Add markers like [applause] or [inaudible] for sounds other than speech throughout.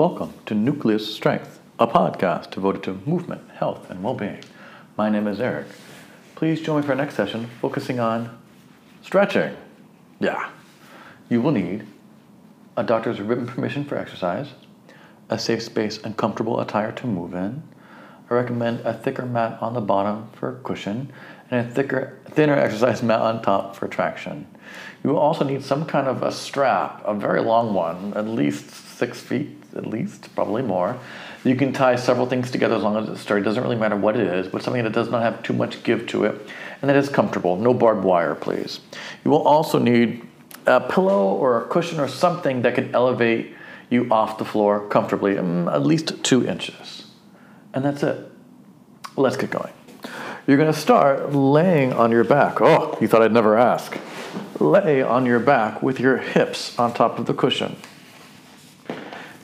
Welcome to Nucleus Strength, a podcast devoted to movement, health, and well being. My name is Eric. Please join me for our next session focusing on stretching. Yeah, you will need a doctor's written permission for exercise, a safe space and comfortable attire to move in. I recommend a thicker mat on the bottom for cushion and a thicker, thinner exercise [laughs] mat on top for traction. You will also need some kind of a strap, a very long one, at least six feet, at least, probably more. You can tie several things together as long as it's straight. It doesn't really matter what it is, but something that does not have too much give to it and that is comfortable. No barbed wire, please. You will also need a pillow or a cushion or something that can elevate you off the floor comfortably, um, at least two inches. And that's it. Let's get going. You're going to start laying on your back. Oh, you thought I'd never ask. Lay on your back with your hips on top of the cushion.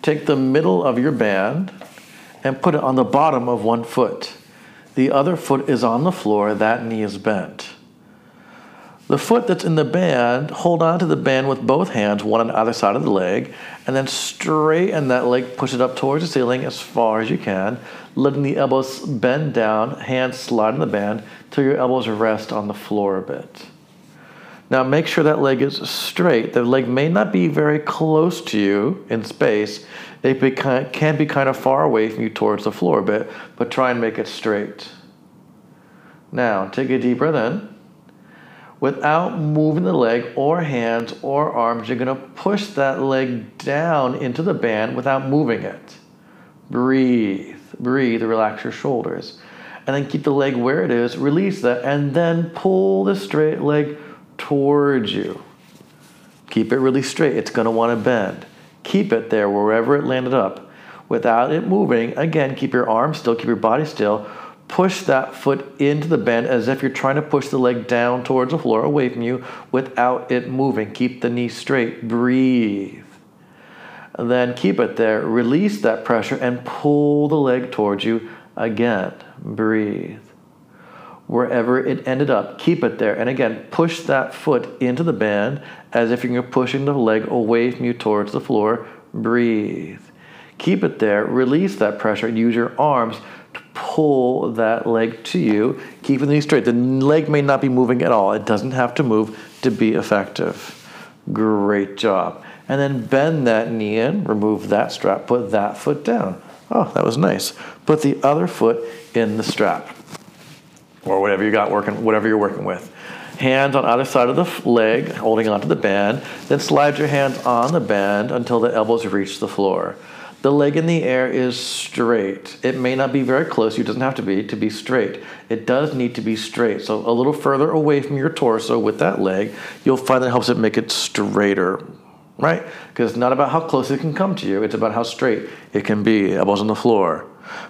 Take the middle of your band and put it on the bottom of one foot. The other foot is on the floor, that knee is bent. The foot that's in the band, hold on to the band with both hands, one on either side of the leg, and then straighten that leg, push it up towards the ceiling as far as you can, letting the elbows bend down, hands slide in the band till your elbows rest on the floor a bit. Now make sure that leg is straight. The leg may not be very close to you in space. It can be kind of far away from you towards the floor a bit, but try and make it straight. Now take a deep breath in without moving the leg or hands or arms, you're going to push that leg down into the band without moving it. Breathe, breathe, relax your shoulders. And then keep the leg where it is, release that, and then pull the straight leg towards you. Keep it really straight. It's going to want to bend. Keep it there wherever it landed up without it moving. Again, keep your arms still, keep your body still push that foot into the bend as if you're trying to push the leg down towards the floor away from you without it moving. Keep the knee straight. Breathe. And then keep it there. Release that pressure and pull the leg towards you again. Breathe. Wherever it ended up, keep it there. And again, push that foot into the band as if you're pushing the leg away from you towards the floor. Breathe. Keep it there. Release that pressure and use your arms to pull that leg to you, keeping the knee straight. The leg may not be moving at all. It doesn't have to move to be effective. Great job. And then bend that knee in, remove that strap, put that foot down. Oh, that was nice. Put the other foot in the strap or whatever you got working, whatever you're working with. Hands on either side of the leg, holding onto the band. Then slide your hands on the band until the elbows reach the floor. The leg in the air is straight. It may not be very close, You doesn't have to be, to be straight. It does need to be straight. So a little further away from your torso with that leg, you'll find that helps it make it straighter, right? Because it's not about how close it can come to you, it's about how straight it can be, elbows on the floor.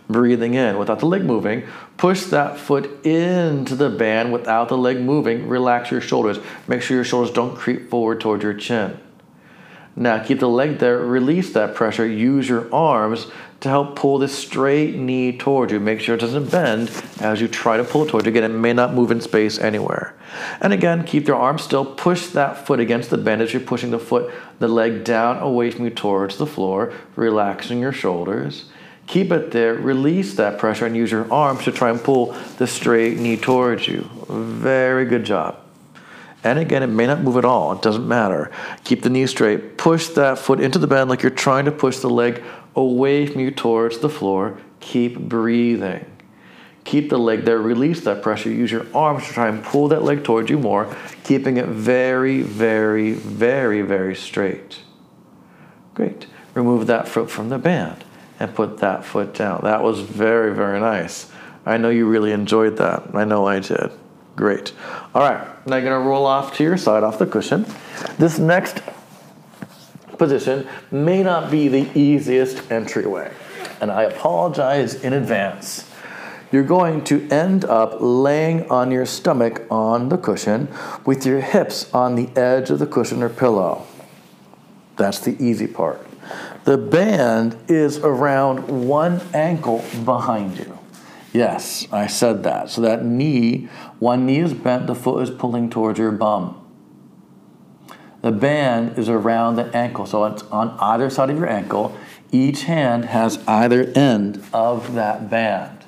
Breathing in without the leg moving. Push that foot into the band without the leg moving. Relax your shoulders. Make sure your shoulders don't creep forward toward your chin. Now keep the leg there, release that pressure, use your arms to help pull this straight knee towards you. Make sure it doesn't bend as you try to pull it towards you. Again, it may not move in space anywhere. And again, keep your arms still, push that foot against the bend as you're pushing the foot, the leg down away from you towards the floor, relaxing your shoulders. Keep it there, release that pressure, and use your arms to try and pull the straight knee towards you. Very good job. And again, it may not move at all. It doesn't matter. Keep the knee straight. Push that foot into the bend like you're trying to push the leg away from you towards the floor. Keep breathing. Keep the leg there. Release that pressure. Use your arms to try and pull that leg towards you more, keeping it very, very, very, very straight. Great. Remove that foot from the band and put that foot down. That was very, very nice. I know you really enjoyed that. I know I did. Great. All right, now you're gonna roll off to your side off the cushion. This next position may not be the easiest entryway, and I apologize in advance. You're going to end up laying on your stomach on the cushion with your hips on the edge of the cushion or pillow. That's the easy part. The band is around one ankle behind you. Yes, I said that. So that knee, one knee is bent, the foot is pulling towards your bum. The band is around the ankle, so it's on either side of your ankle. Each hand has either end of that band.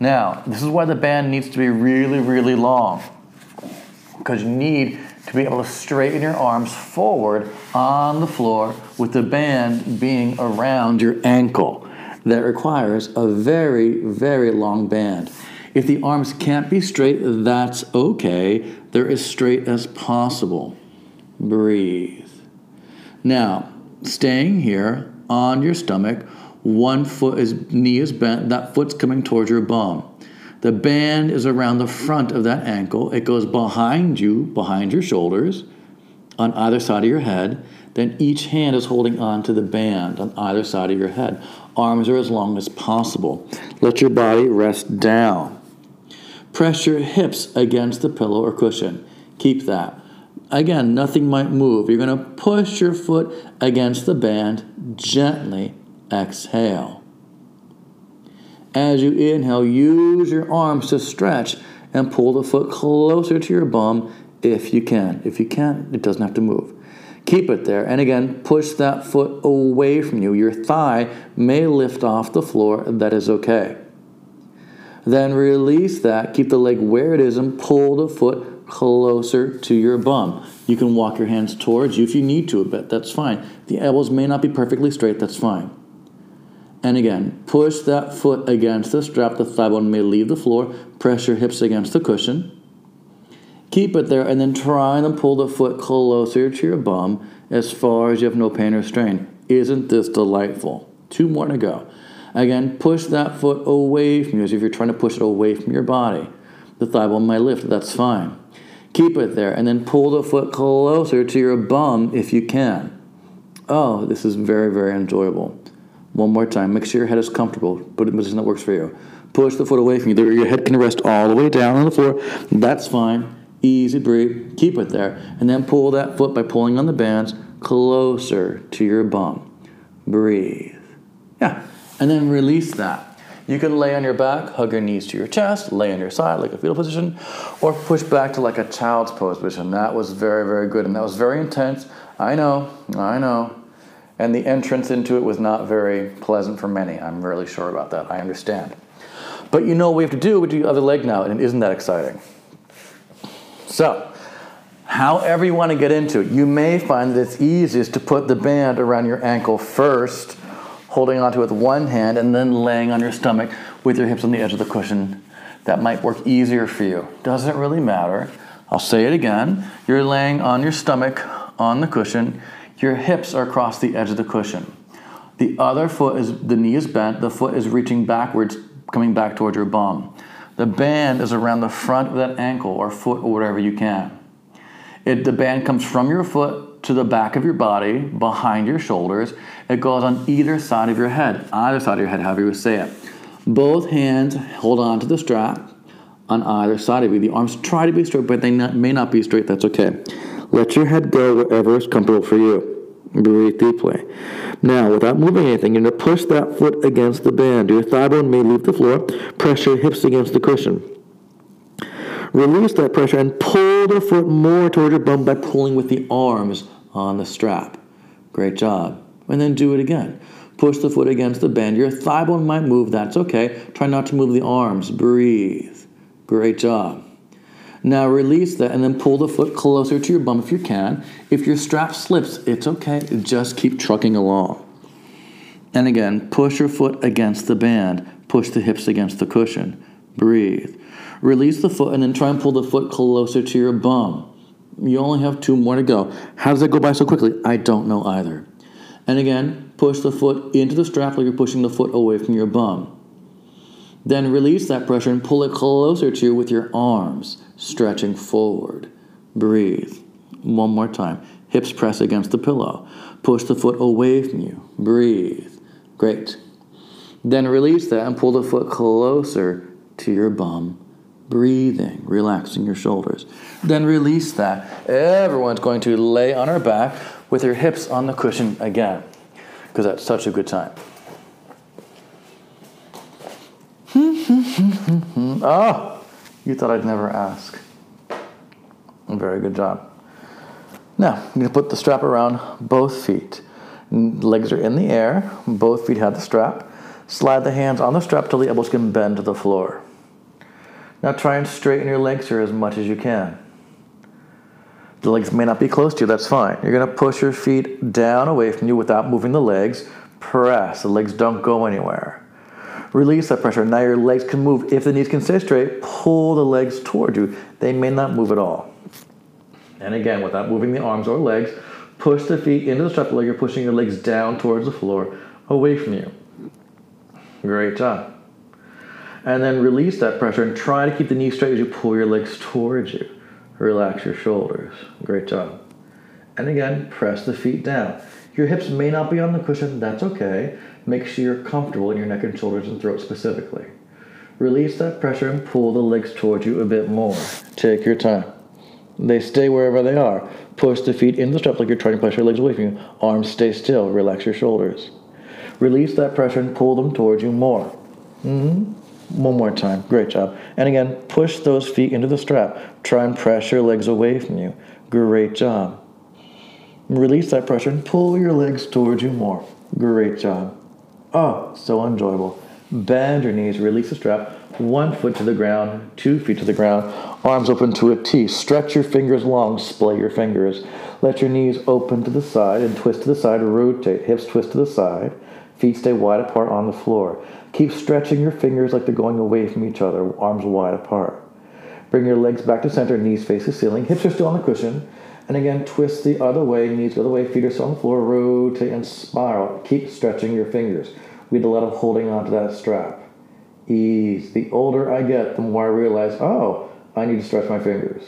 Now, this is why the band needs to be really, really long. Because you need to be able to straighten your arms forward on the floor with the band being around your ankle. That requires a very, very long band. If the arms can't be straight, that's okay. They're as straight as possible. Breathe. Now, staying here on your stomach, one foot is knee is bent, that foot's coming towards your bum. The band is around the front of that ankle. It goes behind you, behind your shoulders, on either side of your head. Then each hand is holding on to the band on either side of your head. Arms are as long as possible. Let your body rest down. Press your hips against the pillow or cushion. Keep that. Again, nothing might move. You're going to push your foot against the band. Gently exhale. As you inhale, use your arms to stretch and pull the foot closer to your bum if you can. If you can't, it doesn't have to move. Keep it there. And again, push that foot away from you. Your thigh may lift off the floor. That is okay. Then release that. Keep the leg where it is and pull the foot closer to your bum. You can walk your hands towards you if you need to a bit. That's fine. The elbows may not be perfectly straight. That's fine. And again, push that foot against the strap. The thigh bone may leave the floor. Press your hips against the cushion. Keep it there and then try and pull the foot closer to your bum as far as you have no pain or strain. Isn't this delightful? Two more to go. Again, push that foot away from you as if you're trying to push it away from your body. The thigh bone might lift, that's fine. Keep it there and then pull the foot closer to your bum if you can. Oh, this is very, very enjoyable. One more time. Make sure your head is comfortable. Put it in a position that works for you. Push the foot away from you. Your head can rest all the way down on the floor. That's fine. Easy breathe. Keep it there. And then pull that foot by pulling on the bands closer to your bum. Breathe. Yeah. And then release that. You can lay on your back, hug your knees to your chest, lay on your side like a fetal position, or push back to like a child's pose position. That was very, very good. And that was very intense. I know, I know and the entrance into it was not very pleasant for many. I'm really sure about that. I understand. But you know what we have to do? We do the other leg now, and isn't that exciting? So, however you want to get into it, you may find that it's easiest to put the band around your ankle first, holding onto it with one hand, and then laying on your stomach with your hips on the edge of the cushion. That might work easier for you. Doesn't really matter. I'll say it again. You're laying on your stomach on the cushion your hips are across the edge of the cushion. The other foot is, the knee is bent, the foot is reaching backwards, coming back towards your bum. The band is around the front of that ankle or foot or whatever you can. It, the band comes from your foot to the back of your body, behind your shoulders. It goes on either side of your head, either side of your head, however you say it. Both hands hold on to the strap on either side of you. The arms try to be straight, but they not, may not be straight. That's okay. Let your head go wherever is comfortable for you. Breathe deeply. Now, without moving anything, you're going to push that foot against the band. Your thigh bone may leave the floor. Press your hips against the cushion. Release that pressure and pull the foot more toward your bum by pulling with the arms on the strap. Great job. And then do it again. Push the foot against the band. Your thigh bone might move. That's okay. Try not to move the arms. Breathe. Great job. Now release that and then pull the foot closer to your bum if you can. If your strap slips, it's okay. Just keep trucking along. And again, push your foot against the band. Push the hips against the cushion. Breathe. Release the foot and then try and pull the foot closer to your bum. You only have two more to go. How does that go by so quickly? I don't know either. And again, push the foot into the strap like you're pushing the foot away from your bum. Then release that pressure and pull it closer to you with your arms, stretching forward. Breathe. One more time. Hips press against the pillow. Push the foot away from you. Breathe. Great. Then release that and pull the foot closer to your bum. Breathing, relaxing your shoulders. Then release that. Everyone's going to lay on our back with your hips on the cushion again because that's such a good time. Oh, [laughs] you thought I'd never ask. Very good job. Now, I'm going to put the strap around both feet. Legs are in the air, both feet have the strap. Slide the hands on the strap till the elbows can bend to the floor. Now try and straighten your legs here as much as you can. The legs may not be close to you, that's fine. You're gonna push your feet down away from you without moving the legs. Press, the legs don't go anywhere. Release that pressure. Now your legs can move. If the knees can stay straight, pull the legs toward you. They may not move at all. And again, without moving the arms or legs, push the feet into the strap leg. You're pushing your legs down towards the floor, away from you. Great job. And then release that pressure and try to keep the knees straight as you pull your legs towards you. Relax your shoulders. Great job. And again, press the feet down. Your hips may not be on the cushion, that's okay. Make sure you're comfortable in your neck and shoulders and throat specifically. Release that pressure and pull the legs towards you a bit more. Take your time. They stay wherever they are. Push the feet in the strap like you're trying to push your legs away from you. Arms stay still. Relax your shoulders. Release that pressure and pull them towards you more. Mm-hmm. One more time. Great job. And again, push those feet into the strap. Try and press your legs away from you. Great job. Release that pressure and pull your legs towards you more. Great job. Oh, so enjoyable. Bend your knees, release the strap. One foot to the ground, two feet to the ground, arms open to a T. Stretch your fingers long, splay your fingers. Let your knees open to the side and twist to the side, rotate. Hips twist to the side. Feet stay wide apart on the floor. Keep stretching your fingers like they're going away from each other, arms wide apart. Bring your legs back to center, knees face the ceiling. Hips are still on the cushion. And again, twist the other way, knees the other way, feet are still on the floor, rotate and spiral. Keep stretching your fingers. We did a lot of holding onto that strap. Ease. The older I get, the more I realize, oh, I need to stretch my fingers.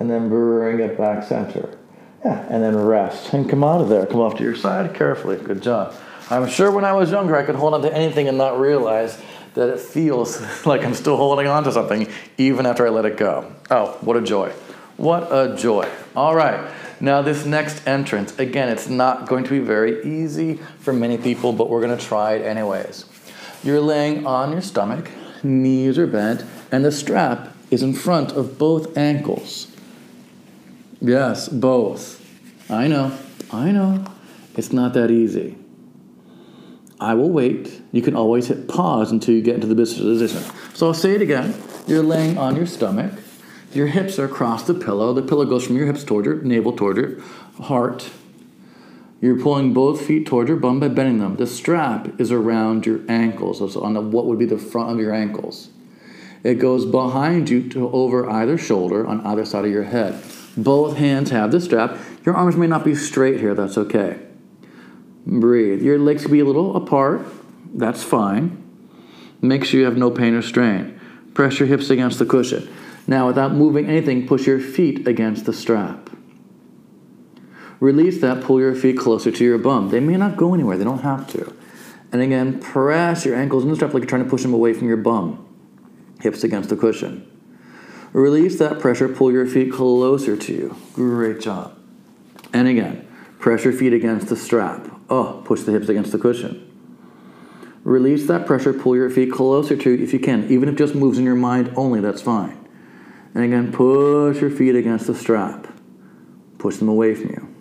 And then bring it back center. Yeah, and then rest. And come out of there. Come off to your side carefully. Good job. I'm sure when I was younger, I could hold on to anything and not realize that it feels [laughs] like I'm still holding on to something even after I let it go. Oh, what a joy. What a joy. All right. Now, this next entrance, again, it's not going to be very easy for many people, but we're going to try it anyways. You're laying on your stomach, knees are bent, and the strap is in front of both ankles. Yes, both. I know, I know. It's not that easy. I will wait. You can always hit pause until you get into the business position. So I'll say it again. You're laying on your stomach. Your hips are across the pillow. The pillow goes from your hips toward your navel, toward your heart. You're pulling both feet toward your bum by bending them. The strap is around your ankles, so on the, what would be the front of your ankles. It goes behind you to over either shoulder on either side of your head. Both hands have the strap. Your arms may not be straight here, that's okay. Breathe. Your legs can be a little apart, that's fine. Make sure you have no pain or strain. Press your hips against the cushion. Now, without moving anything, push your feet against the strap. Release that, pull your feet closer to your bum. They may not go anywhere, they don't have to. And again, press your ankles in the strap like you're trying to push them away from your bum. Hips against the cushion. Release that pressure, pull your feet closer to you. Great job. And again, press your feet against the strap. Oh, push the hips against the cushion. Release that pressure, pull your feet closer to you if you can. Even if it just moves in your mind only, that's fine. And again, push your feet against the strap. Push them away from you.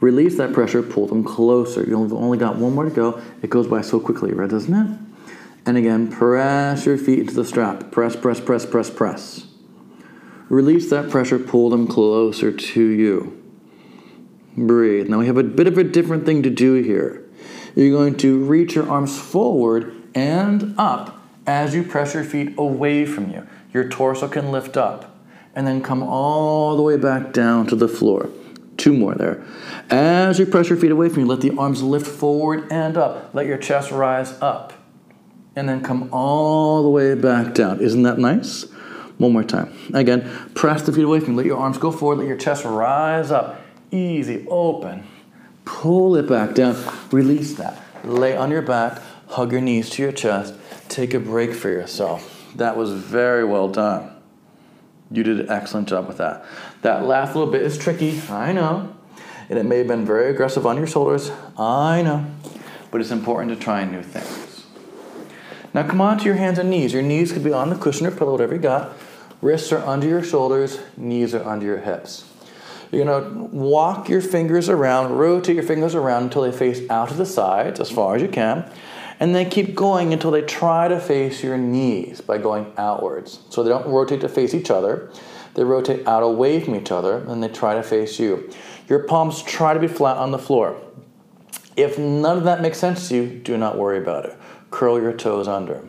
Release that pressure, pull them closer. You've only got one more to go. It goes by so quickly, right, doesn't it? And again, press your feet into the strap. Press, press, press, press, press. Release that pressure, pull them closer to you. Breathe. Now we have a bit of a different thing to do here. You're going to reach your arms forward and up as you press your feet away from you. Your torso can lift up and then come all the way back down to the floor. Two more there. As you press your feet away from you, let the arms lift forward and up. Let your chest rise up. And then come all the way back down. Isn't that nice? One more time. Again, press the feet away from you. Let your arms go forward. Let your chest rise up. Easy, open. Pull it back down. Release that. Lay on your back. Hug your knees to your chest. Take a break for yourself. That was very well done. You did an excellent job with that. That last little bit is tricky, I know. And it may have been very aggressive on your shoulders, I know. But it's important to try new things. Now come on to your hands and knees. Your knees could be on the cushion or pillow, whatever you got. Wrists are under your shoulders, knees are under your hips. You're to walk your fingers around, rotate your fingers around until they face out to the sides as far as you can. And they keep going until they try to face your knees by going outwards. So they don't rotate to face each other. They rotate out away from each other and they try to face you. Your palms try to be flat on the floor. If none of that makes sense to you, do not worry about it. Curl your toes under.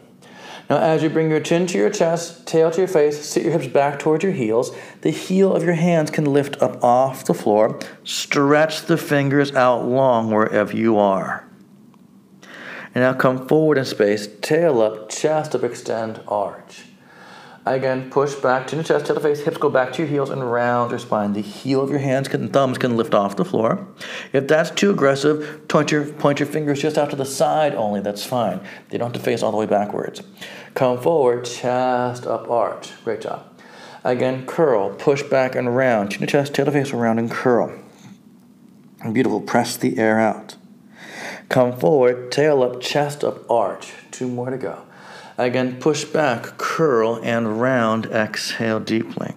Now, as you bring your chin to your chest, tail to your face, sit your hips back towards your heels, the heel of your hands can lift up off the floor. Stretch the fingers out long wherever you are. And now come forward in space, tail up, chest up, extend, arch. Again, push back to the chest, to face, hips go back to your heels and round your spine. The heel of your hands and thumbs can lift off the floor. If that's too aggressive, point your, point your fingers just out to the side only. That's fine. They don't have to face all the way backwards. Come forward, chest up, arch. Great job. Again, curl, push back and round. Chin to chest, tail to face, around and curl. Beautiful. Press the air out. Come forward, tail up, chest up, arch. Two more to go. Again, push back, curl, and round. Exhale deeply.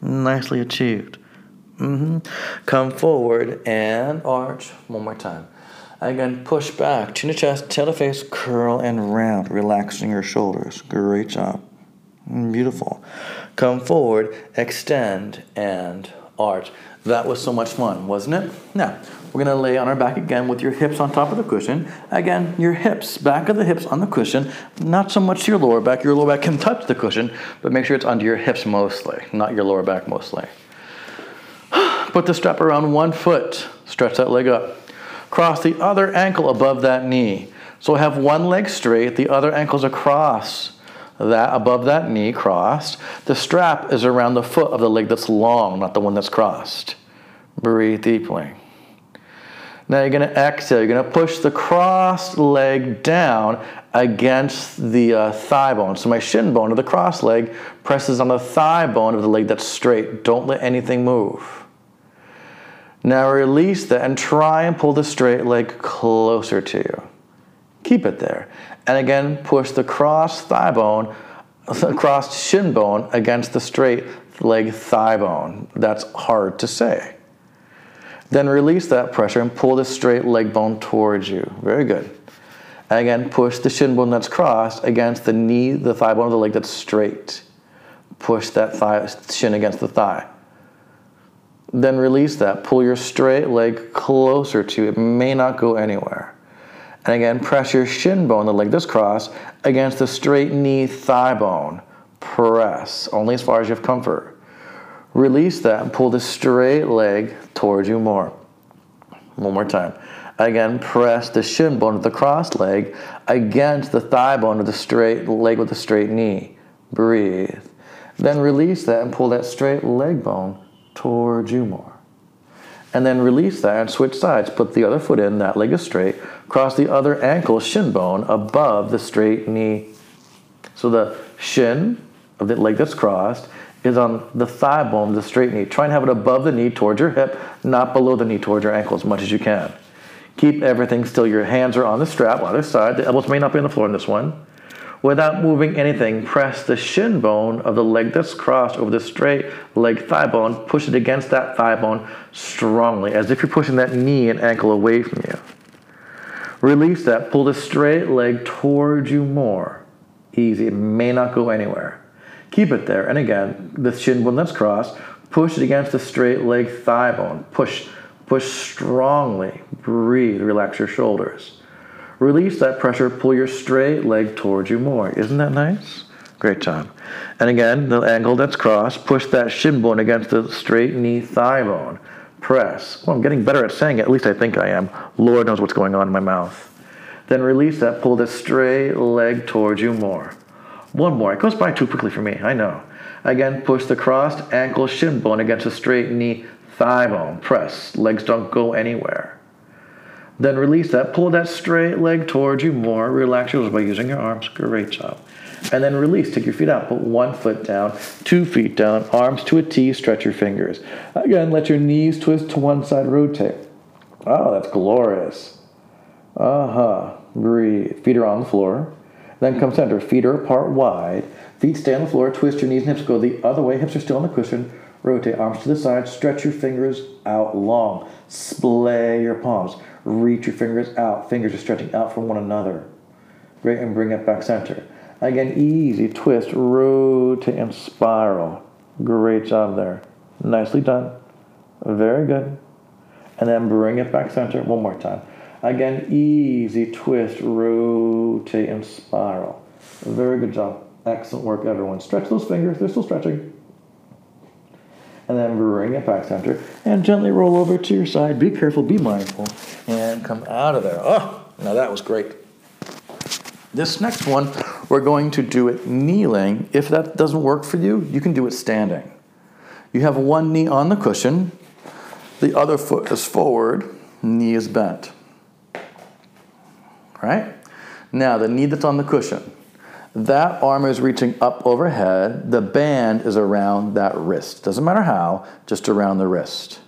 Nicely achieved. Mm-hmm. Come forward and arch. One more time. Again, push back, chin to chest, tail to face, curl and round, relaxing your shoulders. Great job. Beautiful. Come forward, extend, and arch. That was so much fun, wasn't it? Now, we're going to lay on our back again with your hips on top of the cushion. Again, your hips, back of the hips on the cushion, not so much your lower back. Your lower back can touch the cushion, but make sure it's under your hips mostly, not your lower back mostly. [sighs] Put the strap around one foot, stretch that leg up. Cross the other ankle above that knee. So have one leg straight, the other ankle's across that above that knee crossed. The strap is around the foot of the leg that's long, not the one that's crossed. Breathe deeply. Now you're going to exhale. You're going to push the crossed leg down against the uh, thigh bone. So my shin bone of the cross leg presses on the thigh bone of the leg that's straight. Don't let anything move. Now release that and try and pull the straight leg closer to you. Keep it there. And again, push the crossed thigh bone, [laughs] crossed shin bone against the straight leg thigh bone. That's hard to say. Then release that pressure and pull the straight leg bone towards you. Very good. And Again, push the shin bone that's crossed against the knee, the thigh bone of the leg that's straight. Push that thigh, shin against the thigh. Then release that. Pull your straight leg closer to you. It may not go anywhere. And again, press your shin bone, the leg that's crossed, against the straight knee thigh bone. Press, only as far as you have comfort. Release that and pull the straight leg towards you more. One more time. Again, press the shin bone of the crossed leg against the thigh bone of the straight leg with the straight knee. Breathe. Then release that and pull that straight leg bone towards you more. And then release that and switch sides. Put the other foot in, that leg is straight. Cross the other ankle shin bone above the straight knee. So the shin of the leg that's crossed is on the thigh bone, the straight knee. Try and have it above the knee towards your hip, not below the knee towards your ankle as much as you can. Keep everything still. Your hands are on the strap, either side. The elbows may not be on the floor in this one. Without moving anything, press the shin bone of the leg that's crossed over the straight leg thigh bone. Push it against that thigh bone strongly, as if you're pushing that knee and ankle away from you. Release that. Pull the straight leg towards you more. Easy. It may not go anywhere. Keep it there. And again, the shin bone that's crossed, push it against the straight leg thigh bone. Push, push strongly. Breathe, relax your shoulders. Release that pressure, pull your straight leg towards you more. Isn't that nice? Great job. And again, the angle that's crossed, push that shin bone against the straight knee thigh bone. Press. Well, I'm getting better at saying it, at least I think I am. Lord knows what's going on in my mouth. Then release that, pull the straight leg towards you more. One more. It goes by too quickly for me, I know. Again, push the crossed ankle shin bone against the straight knee thigh bone. Press. Legs don't go anywhere. Then release that. Pull that straight leg towards you more. Relax your shoulders by using your arms. Great job. And then release. Take your feet out. Put one foot down, two feet down, arms to a T. Stretch your fingers. Again, let your knees twist to one side. Rotate. Oh, that's glorious. Uh huh. Breathe. Feet are on the floor. Then come center. Feet are apart wide. Feet stay on the floor. Twist your knees and hips. Go the other way. Hips are still on the cushion. Rotate arms to the side, stretch your fingers out long. Splay your palms. Reach your fingers out. Fingers are stretching out from one another. Great, and bring it back center. Again, easy twist, rotate and spiral. Great job there. Nicely done. Very good. And then bring it back center one more time. Again, easy twist, rotate and spiral. Very good job. Excellent work, everyone. Stretch those fingers, they're still stretching. And then bring it back center and gently roll over to your side. Be careful, be mindful, and come out of there. Oh, now that was great. This next one, we're going to do it kneeling. If that doesn't work for you, you can do it standing. You have one knee on the cushion, the other foot is forward, knee is bent. Right? Now, the knee that's on the cushion, that arm is reaching up overhead. The band is around that wrist. Doesn't matter how, just around the wrist.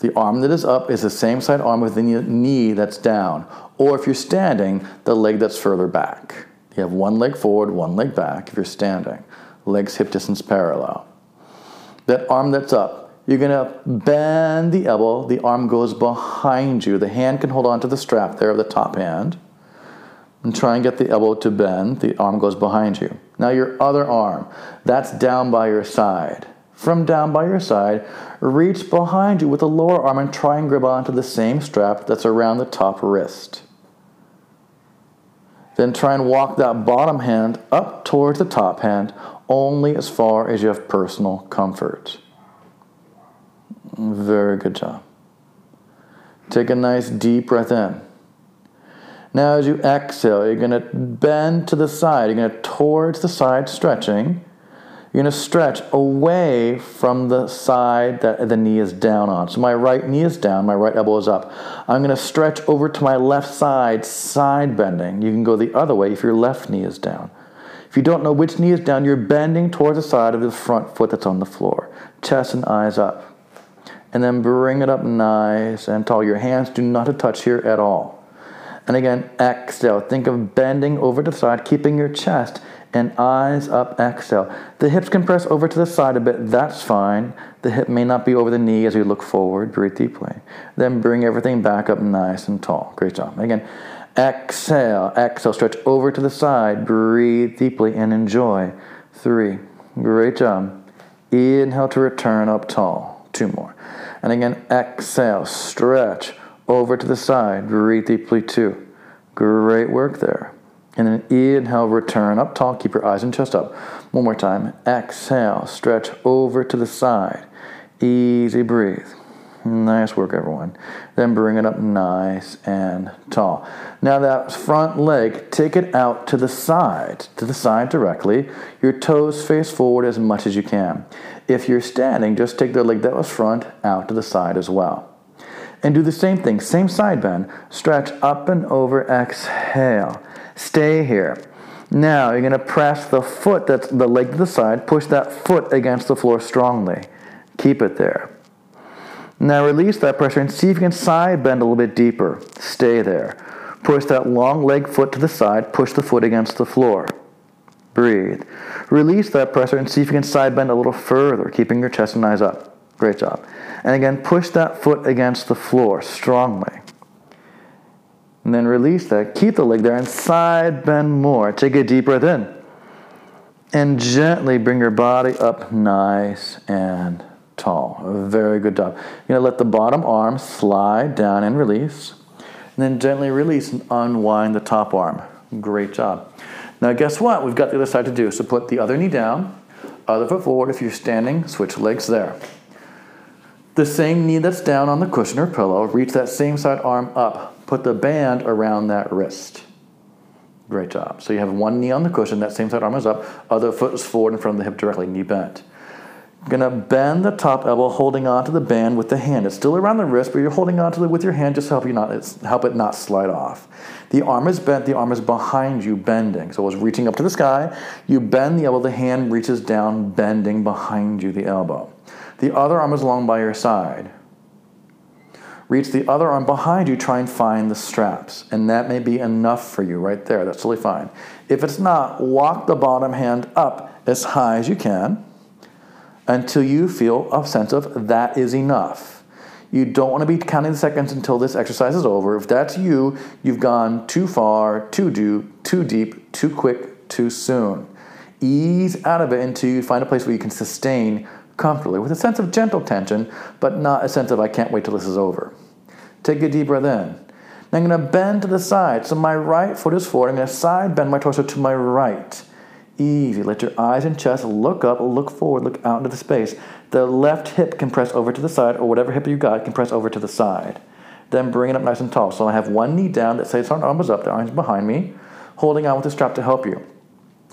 The arm that is up is the same side arm with the knee that's down. Or if you're standing, the leg that's further back. You have one leg forward, one leg back if you're standing. Legs hip distance parallel. That arm that's up, you're gonna bend the elbow, the arm goes behind you. The hand can hold on to the strap there of the top hand and try and get the elbow to bend. The arm goes behind you. Now, your other arm, that's down by your side. From down by your side, reach behind you with the lower arm and try and grab onto the same strap that's around the top wrist. Then try and walk that bottom hand up towards the top hand only as far as you have personal comfort. Very good job. Take a nice deep breath in. Now, as you exhale, you're going to bend to the side. You're going to towards the side, stretching. You're going to stretch away from the side that the knee is down on. So my right knee is down, my right elbow is up. I'm going to stretch over to my left side, side bending. You can go the other way if your left knee is down. If you don't know which knee is down, you're bending towards the side of the front foot that's on the floor. Chest and eyes up. And then bring it up nice and tall. Your hands do not touch here at all. And again, exhale. Think of bending over to the side, keeping your chest and eyes up, exhale. The hips can press over to the side a bit, that's fine. The hip may not be over the knee as you look forward, breathe deeply. Then bring everything back up nice and tall. Great job. Again, exhale, exhale, stretch over to the side, breathe deeply and enjoy. Three, great job. Inhale to return up tall. Two more. And again, exhale, stretch over to the side, breathe deeply too. Great work there. And then inhale, return up tall, keep your eyes and chest up. One more time. Exhale, stretch over to the side. Easy breathe. Nice work, everyone. Then bring it up nice and tall. Now, that front leg, take it out to the side, to the side directly. Your toes face forward as much as you can. If you're standing, just take the leg that was front out to the side as well. And do the same thing, same side bend. Stretch up and over, exhale. Stay here. Now you're going to press the foot, that's the leg to the side, push that foot against the floor strongly. Keep it there. Now release that pressure and see if you can side bend a little bit deeper. Stay there. Push that long leg foot to the side, push the foot against the floor. Breathe. Release that pressure and see if you can side bend a little further, keeping your chest and eyes up. Great job. And again, push that foot against the floor strongly. And then release that. Keep the leg there and side bend more. Take a deep breath in. And gently bring your body up nice and tall. Very good job. You're going to let the bottom arm slide down and release. And then gently release and unwind the top arm. Great job. Now, guess what? We've got the other side to do. So put the other knee down, other foot forward. If you're standing, switch legs there. The same knee that's down on the cushion or pillow, reach that same side arm up. Put the band around that wrist. Great job. So you have one knee on the cushion, that same side arm is up, other foot is forward in front of the hip directly, knee bent. Gonna bend the top elbow, holding onto the band with the hand. It's still around the wrist, but you're holding onto it with your hand just to help you not help it not slide off. The arm is bent, the arm is behind you, bending. So it's reaching up to the sky. You bend the elbow, the hand reaches down, bending behind you, the elbow. The other arm is along by your side. Reach the other arm behind you, try and find the straps. And that may be enough for you right there. That's totally fine. If it's not, walk the bottom hand up as high as you can. Until you feel a sense of that is enough. You don't want to be counting the seconds until this exercise is over. If that's you, you've gone too far, too deep, too deep, too quick, too soon. Ease out of it until you find a place where you can sustain comfortably with a sense of gentle tension, but not a sense of I can't wait till this is over. Take a deep breath in. Now I'm going to bend to the side. So my right foot is forward. I'm going to side bend my torso to my right. Easy. Let your eyes and chest look up, look forward, look out into the space. The left hip can press over to the side, or whatever hip you got can press over to the side. Then bring it up nice and tall. So I have one knee down that says arm is up, the arms behind me, holding on with the strap to help you.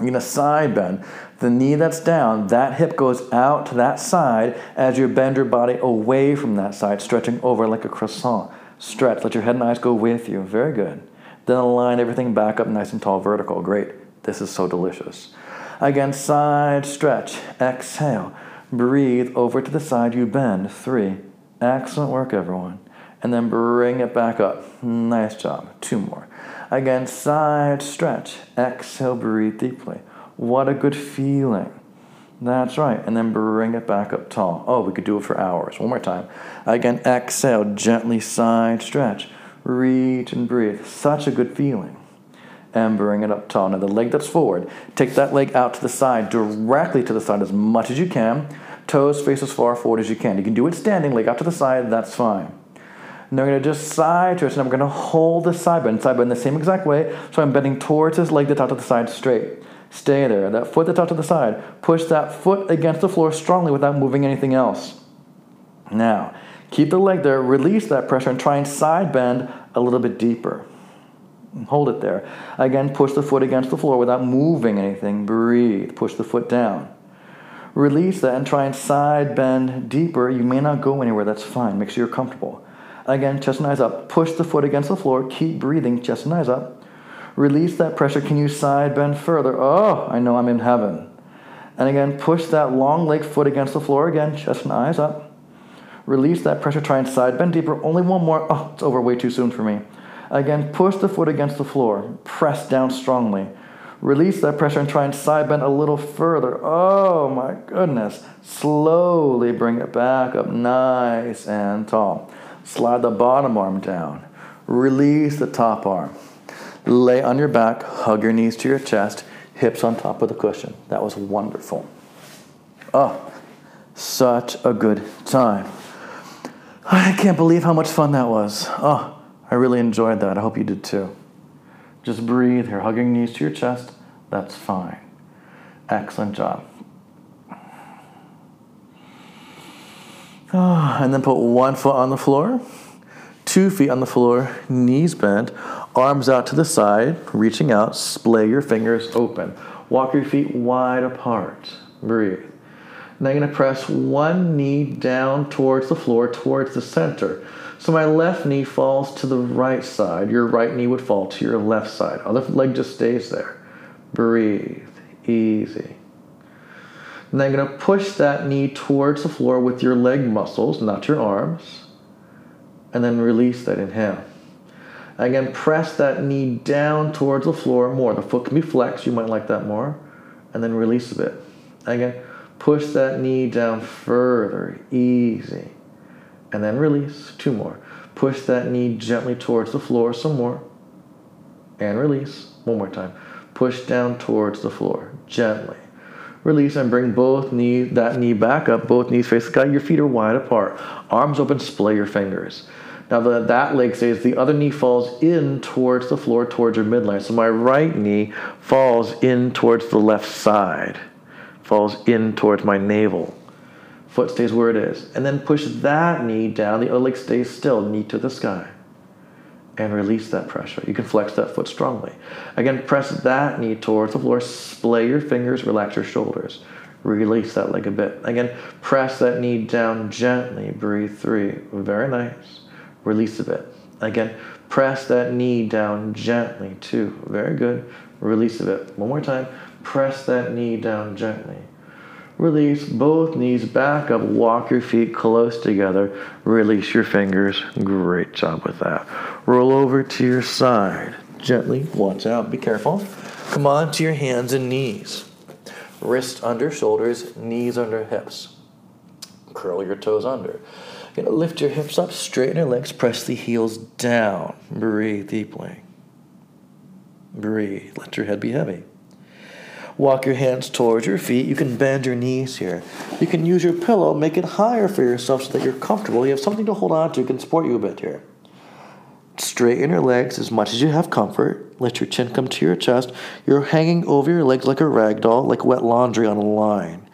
You're to side bend. The knee that's down, that hip goes out to that side as you bend your body away from that side, stretching over like a croissant. Stretch. Let your head and eyes go with you. Very good. Then align everything back up nice and tall, vertical. Great. This is so delicious. Again, side stretch. Exhale. Breathe over to the side you bend. Three. Excellent work, everyone. And then bring it back up. Nice job. Two more. Again, side stretch. Exhale, breathe deeply. What a good feeling. That's right. And then bring it back up tall. Oh, we could do it for hours. One more time. Again, exhale, gently side stretch. Reach and breathe. Such a good feeling. And bring it up tall. Now, the leg that's forward, take that leg out to the side, directly to the side as much as you can. Toes face as far forward as you can. You can do it standing, leg out to the side, that's fine. Now I'm going to just side twist, and I'm going to hold the side bend, side bend the same exact way. So I'm bending towards this leg that's out to the side straight. Stay there. That foot that's out to the side. Push that foot against the floor strongly without moving anything else. Now, keep the leg there, release that pressure, and try and side bend a little bit deeper. Hold it there. Again, push the foot against the floor without moving anything. Breathe. Push the foot down. Release that and try and side bend deeper. You may not go anywhere, that's fine. Make sure you're comfortable. Again, chest and eyes up. Push the foot against the floor. Keep breathing, chest and eyes up. Release that pressure. Can you side bend further? Oh, I know I'm in heaven. And again, push that long leg foot against the floor again, chest and eyes up. Release that pressure. Try and side bend deeper. Only one more. Oh, it's over way too soon for me. Again, push the foot against the floor. Press down strongly. Release that pressure and try and side bend a little further. Oh my goodness. Slowly bring it back up nice and tall. Slide the bottom arm down. Release the top arm. Lay on your back, hug your knees to your chest, hips on top of the cushion. That was wonderful. Oh, such a good time. I can't believe how much fun that was. Oh, I really enjoyed that. I hope you did too. Just breathe here, hugging knees to your chest. That's fine. Excellent job. Oh, and then put one foot on the floor, two feet on the floor, knees bent, arms out to the side, reaching out, splay your fingers open. Walk your feet wide apart. Breathe. Now you're going to press one knee down towards the floor, towards the center. So my left knee falls to the right side. Your right knee would fall to your left side. Other leg just stays there. Breathe. Easy. Now you're going to push that knee towards the floor with your leg muscles, not your arms. And then release that. Inhale. Again, press that knee down towards the floor more. The foot can be flexed. You might like that more. And then release a bit. Again, push that knee down further. Easy. And then release. Two more. Push that knee gently towards the floor some more. And release. One more time. Push down towards the floor. Gently. Release and bring both knee that knee back up, both knees face the sky. Your feet are wide apart. Arms open, splay your fingers. Now the, that leg stays, the other knee falls in towards the floor, towards your midline. So my right knee falls in towards the left side, falls in towards my navel. Foot stays where it is. And then push that knee down, the other leg stays still, knee to the sky. And release that pressure. You can flex that foot strongly. Again, press that knee towards the floor, splay your fingers, relax your shoulders. Release that leg a bit. Again, press that knee down gently. Breathe three. Very nice. Release a bit. Again, press that knee down gently. Two. Very good. Release a bit. One more time. Press that knee down gently. Release both knees back up. Walk your feet close together. Release your fingers. Great job with that. Roll over to your side. Gently. Watch out. Be careful. Come on to your hands and knees. Wrist under shoulders, knees under hips. curl your toes under. You know, lift your hips up, straighten your legs, press the heels down. Breathe deeply. Breathe. Let your head be heavy. Walk your hands towards your feet. You can bend your knees here. You can use your pillow, make it higher for yourself so that you're comfortable. You have something to hold on to, can support you a bit here. Straighten your legs as much as you have comfort. Let your chin come to your chest. You're hanging over your legs like a rag doll, like wet laundry on a line.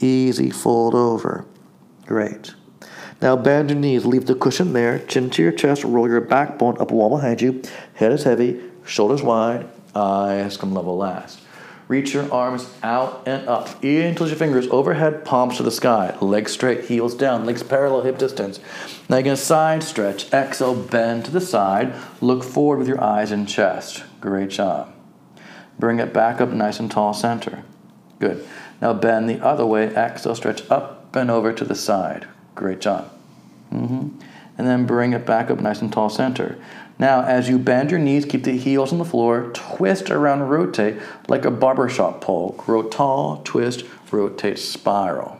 Easy fold over. Great. Now bend your knees, leave the cushion there, chin to your chest, roll your backbone up a wall behind you. Head is heavy, shoulders wide, eyes come level last. Reach your arms out and up. Interlace your fingers overhead, palms to the sky. Legs straight, heels down, legs parallel, hip distance. Now you're going to side stretch. Exhale, bend to the side. Look forward with your eyes and chest. Great job. Bring it back up nice and tall center. Good. Now bend the other way. Exhale, stretch up and over to the side. Great job. Mm-hmm. And then bring it back up nice and tall center. Now, as you bend your knees, keep the heels on the floor, twist around, rotate like a barbershop pole. Grow tall, twist, rotate, spiral.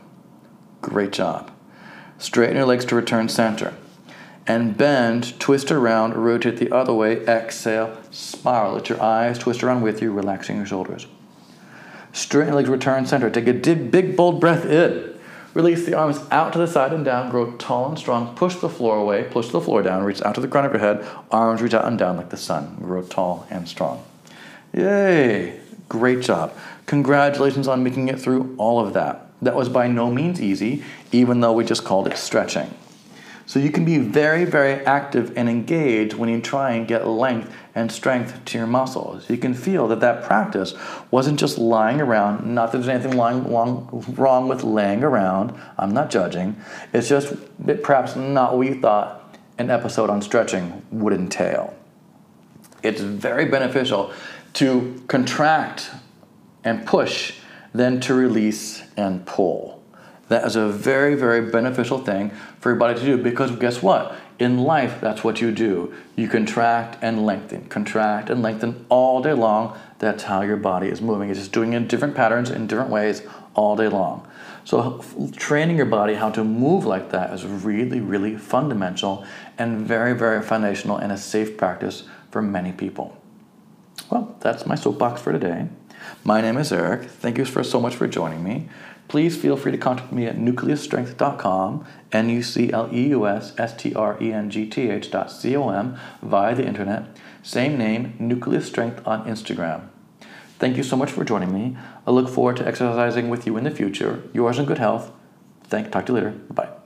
Great job. Straighten your legs to return center. And bend, twist around, rotate the other way, exhale, spiral. Let your eyes twist around with you, relaxing your shoulders. Straighten your legs, return center. Take a big, bold breath in. Release the arms out to the side and down. Grow tall and strong. Push the floor away. Push the floor down. Reach out to the crown of your head. Arms reach out and down like the sun. Grow tall and strong. Yay! Great job. Congratulations on making it through all of that. That was by no means easy, even though we just called it stretching. So you can be very, very active and engaged when you try and get length and strength to your muscles. You can feel that that practice wasn't just lying around. Not that there's anything wrong with laying around. I'm not judging. It's just perhaps not what you thought an episode on stretching would entail. It's very beneficial to contract and push, then to release and pull. That is a very, very beneficial thing for your body to do because guess what? In life, that's what you do. You contract and lengthen, contract and lengthen all day long. That's how your body is moving. It's just doing it in different patterns, in different ways, all day long. So, training your body how to move like that is really, really fundamental and very, very foundational and a safe practice for many people. Well, that's my soapbox for today. My name is Eric. Thank you for so much for joining me please feel free to contact me at nucleusstrength.com, N U C L E U S S T R E N G T H dot C O M, via the internet. Same name, Nucleus Strength on Instagram. Thank you so much for joining me. I look forward to exercising with you in the future. Yours in good health. Thank. Talk to you later. Bye.